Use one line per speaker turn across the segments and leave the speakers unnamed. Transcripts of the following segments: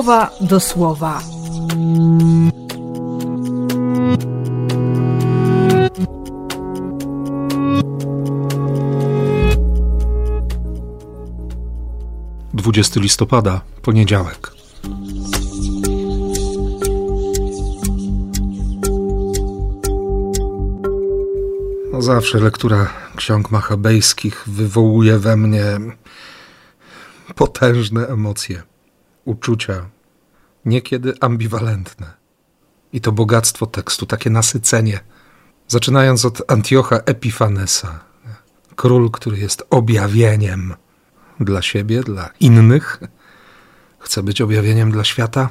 słowa do słowa.
Dwudziesty listopada, poniedziałek. No zawsze lektura ksiąg machabejskich wywołuje we mnie potężne emocje, uczucia, niekiedy ambiwalentne. I to bogactwo tekstu, takie nasycenie. Zaczynając od Antiocha Epifanesa, król, który jest objawieniem dla siebie, dla innych, chce być objawieniem dla świata.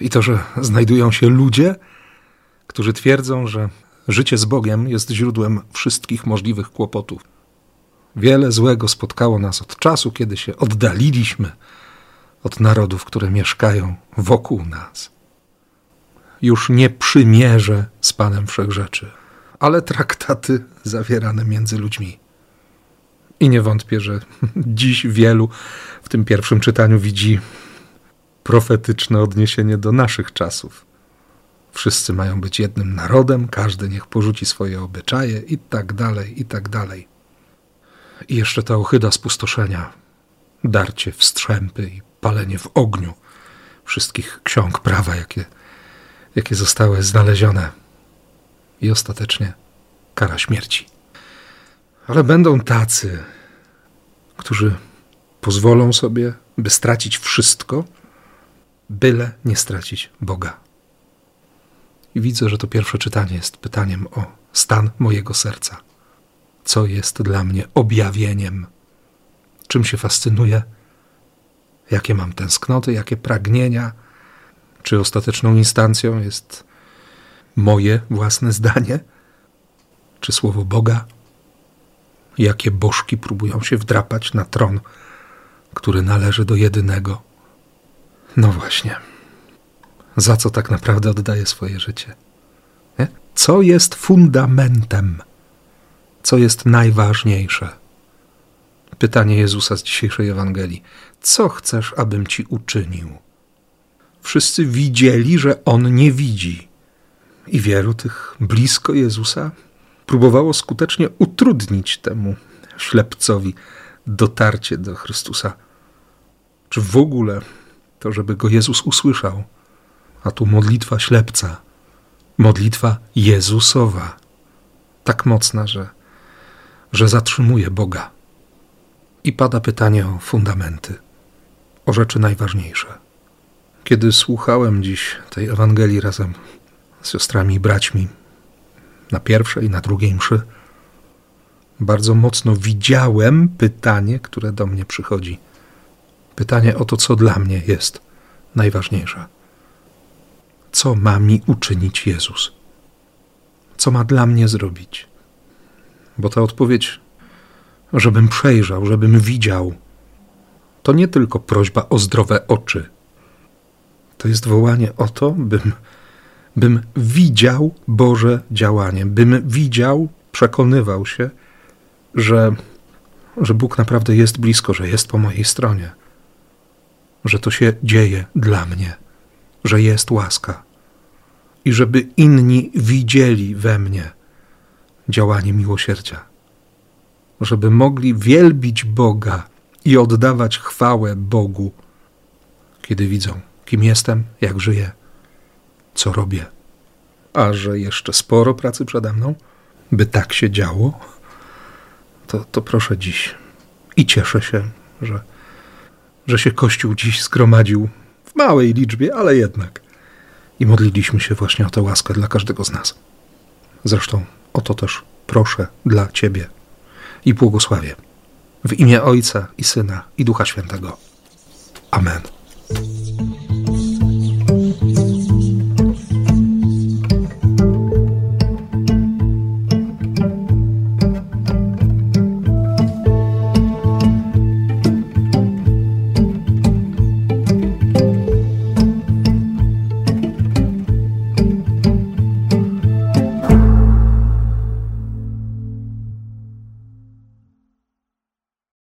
I to, że znajdują się ludzie, którzy twierdzą, że życie z Bogiem jest źródłem wszystkich możliwych kłopotów. Wiele złego spotkało nas od czasu, kiedy się oddaliliśmy od narodów, które mieszkają wokół nas. Już nie przymierzę z Panem Wszechrzeczy, ale traktaty zawierane między ludźmi. I nie wątpię, że dziś wielu w tym pierwszym czytaniu widzi profetyczne odniesienie do naszych czasów. Wszyscy mają być jednym narodem, każdy niech porzuci swoje obyczaje i tak dalej, i tak dalej. I jeszcze ta ohyda spustoszenia, darcie w strzępy i palenie w ogniu wszystkich ksiąg prawa, jakie, jakie zostały znalezione. I ostatecznie kara śmierci. Ale będą tacy, którzy pozwolą sobie, by stracić wszystko, byle nie stracić Boga. I widzę, że to pierwsze czytanie jest pytaniem o stan mojego serca. Co jest dla mnie objawieniem? Czym się fascynuję? Jakie mam tęsknoty, jakie pragnienia? Czy ostateczną instancją jest moje własne zdanie? Czy słowo Boga? Jakie bożki próbują się wdrapać na tron, który należy do jedynego? No właśnie za co tak naprawdę oddaje swoje życie. Nie? Co jest fundamentem? Co jest najważniejsze? Pytanie Jezusa z dzisiejszej Ewangelii. Co chcesz, abym ci uczynił? Wszyscy widzieli, że on nie widzi. I wielu tych blisko Jezusa próbowało skutecznie utrudnić temu ślepcowi dotarcie do Chrystusa. Czy w ogóle to, żeby go Jezus usłyszał, a tu modlitwa ślepca, modlitwa Jezusowa, tak mocna, że, że zatrzymuje Boga. I pada pytanie o fundamenty, o rzeczy najważniejsze. Kiedy słuchałem dziś tej Ewangelii razem z siostrami i braćmi na pierwszej na drugiej mszy, bardzo mocno widziałem pytanie, które do mnie przychodzi. Pytanie o to, co dla mnie jest najważniejsze co ma mi uczynić Jezus? Co ma dla mnie zrobić? Bo ta odpowiedź, żebym przejrzał, żebym widział, to nie tylko prośba o zdrowe oczy. To jest wołanie o to, bym, bym widział Boże działanie, bym widział, przekonywał się, że, że Bóg naprawdę jest blisko, że jest po mojej stronie, że to się dzieje dla mnie że jest łaska i żeby inni widzieli we mnie działanie miłosierdzia, żeby mogli wielbić Boga i oddawać chwałę Bogu, kiedy widzą, kim jestem, jak żyję, co robię. A że jeszcze sporo pracy przede mną, by tak się działo, to, to proszę dziś i cieszę się, że, że się Kościół dziś zgromadził w małej liczbie, ale jednak. I modliliśmy się właśnie o tę łaskę dla każdego z nas. Zresztą o to też proszę dla Ciebie i błogosławię. W imię Ojca i Syna i Ducha Świętego. Amen.